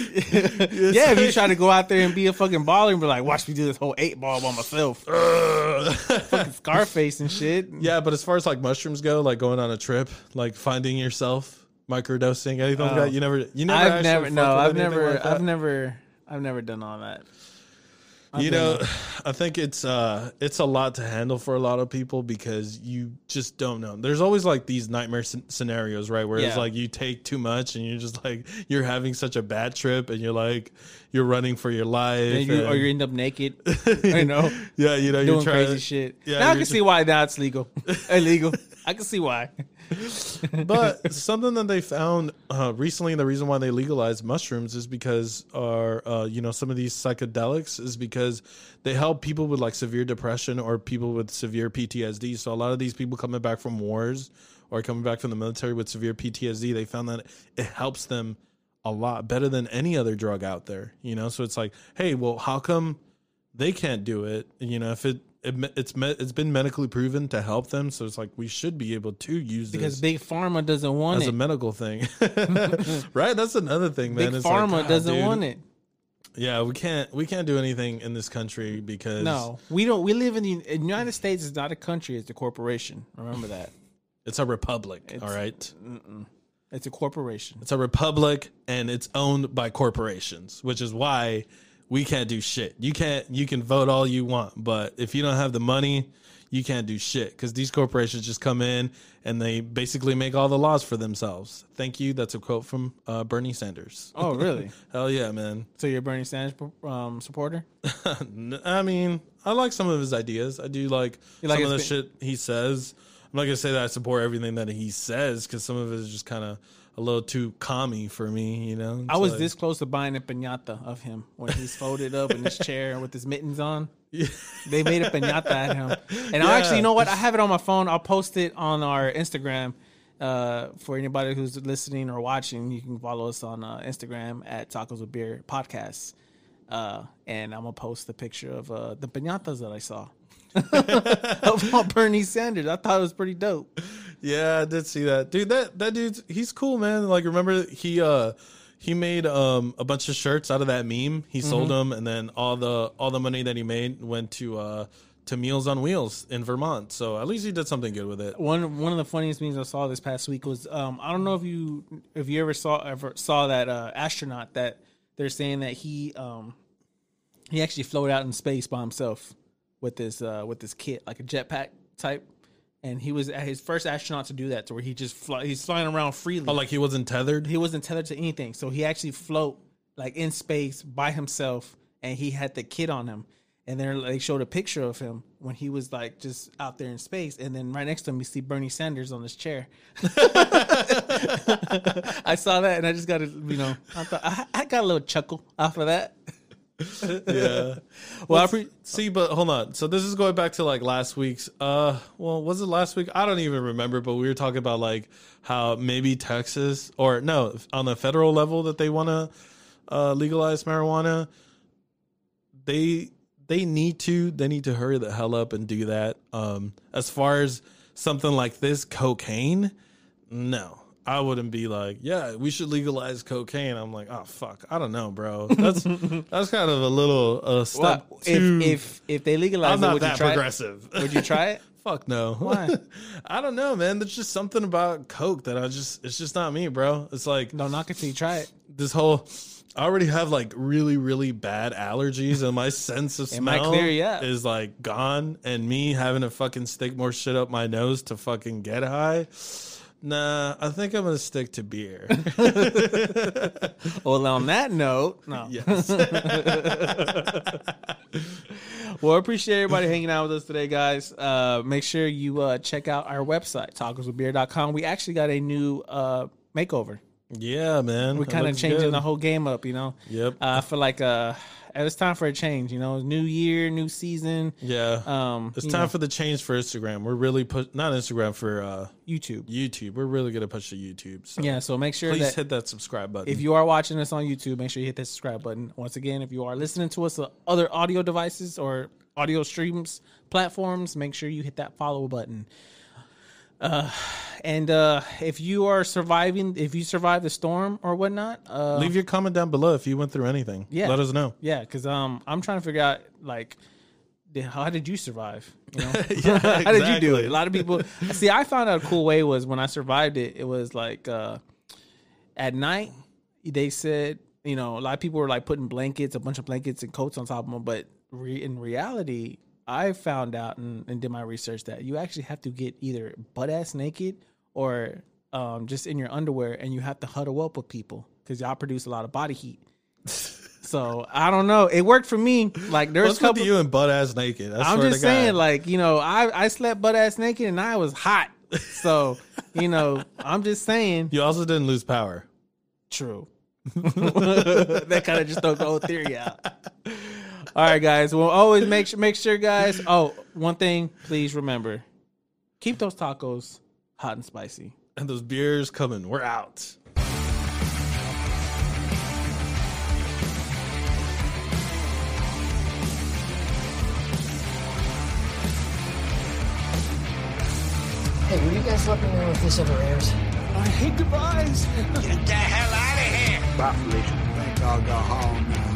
yeah, if you try to go out there and be a fucking baller and be like, "Watch me do this whole eight ball by myself," fucking Scarface and shit. yeah, but as far as like mushrooms go, like going on a trip, like finding yourself, microdosing, anything like Oh. that, you never, you never. I've never, no, I've never, like? I've never, I've never done all that. I've you know i think it's uh it's a lot to handle for a lot of people because you just don't know. There's always like these nightmare sc- scenarios right where it's like you take too much and you're just like you're having such a bad trip and you're like you're running for your life And you, or you end up naked, you know, yeah you know doing crazy shit. yeah, now I can see why now it's legal, illegal. I can see why. but something that they found uh, recently, the reason why they legalized mushrooms is because, our, uh, you know, some of these psychedelics is because they help people with like severe depression or people with severe PTSD. So a lot of these people coming back from wars or coming back from the military with severe PTSD, they found that it helps them a lot better than any other drug out there. You know, so it's like, hey, well, how come they can't do it? You know, if it, it it's it's been medically proven to help them, so it's like we should be able to use this Because big pharma doesn't want it as it. a medical thing, right? That's another thing, man. big It's like, pharma God, doesn't dude. want it. Yeah, we can't we can't do anything in this country because No, we don't. We live in the United States. Is not a country; it's a corporation. Remember that. it's a republic. It's- all right, It's a corporation. it's a republic and it's owned by corporations, which is why we can't do shit. You can't you can vote all you want, but if you don't have the money, you can't do shit because these corporations just come in and they basically make all the laws for themselves. Thank you. That's a quote from uh, Bernie Sanders. Oh, really? Hell yeah, man. so you're a Bernie Sanders um, supporter? I mean, I like some of his ideas. I do like, like some of the his shit he says. I'm not gonna say that I support everything that he says because some of it is just kind of a little too commie for me. You know, I was like- this close to buying a pinata of him when he's folded up in his chair with his mittens on. They made a pinata at him, and I actually, you know what? I have it on my phone. I'll post it on our Instagram. Uh, for anybody who's listening or watching, you can follow us on uh, Instagram at Tacos with Beer Podcasts. Uh, and I'm gonna post the picture of uh, the pinatas that I saw of Bernie Sanders. I thought it was pretty dope. Yeah, I did see that, dude. That that dude's he's cool, man. Like, remember he uh he made um a bunch of shirts out of that meme. He sold Mm-hmm. them, and then all the all the money that he made went to uh to Meals on Wheels in Vermont. So at least he did something good with it. One one of the funniest memes I saw this past week was um, I don't know if you if you ever saw ever saw that uh, astronaut that they're saying that he um, he actually floated out in space by himself with this uh, with this kit like a jetpack type, and he was his first astronaut to do that to where he just fly, he's flying around freely. Oh, like he wasn't tethered. he wasn't tethered to anything, so he actually float like in space by himself, and he had the kit on him. And then they showed a picture of him when he was like just out there in space, and then right next to him you see Bernie Sanders on his chair. I saw that, and I just got to you know I thought I, I got a little chuckle off of that. Yeah. Well, I pre- see, but hold on. So this is going back to like last week's. Uh, well, was it last week? I don't even remember. But we were talking about like how maybe Texas or no, on the federal level that they want to uh, legalize marijuana. They they need to they need to hurry the hell up and do that. Um, as far as something like this, cocaine, no. I wouldn't be like, yeah, we should legalize cocaine. I'm like, oh fuck, I don't know, bro. That's that's kind of a little uh, step Well, too. if if if they legalize I'm it, not would you that try progressive. It? Would you try it? Fuck no. Why? I don't know, man. There's just something about coke that I just it's just not me, bro. It's like No, knock it till you try it. this whole I already have like really really bad allergies and my sense of smell clear up. is like gone and me having to fucking stick more shit up my nose to fucking get high. Nah, I think I'm gonna stick to beer. Well, on that note, no. yes. Well, I appreciate everybody hanging out with us today, guys. Uh, make sure you uh, check out our website, tacoswithbeer.com. We actually got a new uh, makeover. Yeah, man. We're kind of changing good. the whole game up, you know? Yep. Uh, I feel like uh, it's time for a change. You know, new year, new season. Yeah. Um, It's time know, for the change for Instagram. We're really put not Instagram for uh YouTube. YouTube. We're really gonna push to YouTube. So Yeah, so make sure please that hit that subscribe button. if you are watching us on YouTube, make sure you hit that subscribe button. Once again, if you are listening to us on other audio devices or audio streams platforms, make sure you hit that follow button. Uh, and uh, if you are surviving, if you survive the storm or whatnot, uh, leave your comment down below if you went through anything. Yeah, Let us know. Yeah, because um, I'm trying to figure out like, the- how did you survive? You know, Yeah, how did you do exactly. it? A lot of people see. I found out a cool way was when I survived it. It was like uh, at night. They said you know a lot of people were like putting blankets, a bunch of blankets and coats on top of them, but re- in reality. I found out and, and did my research that you actually have to get either butt ass naked or um, just in your underwear, and you have to huddle up with people because y'all produce a lot of body heat. So I don't know. It worked for me. Like there's What's a couple. you and butt ass naked? I I'm just God. saying, like you know, I I slept butt ass naked and I was hot. So you know, I'm just saying. you also didn't lose power. True. that kind of just throw the whole theory out. All right, guys. Well, always make sure make sure, guys. Oh, one thing, please remember: keep those tacos hot and spicy. And those beers coming. We're out. Hey, will you guys let me know if this ever airs? I hate goodbyes. Get the hell out of here! Bye, Felicia. think I'll go home now.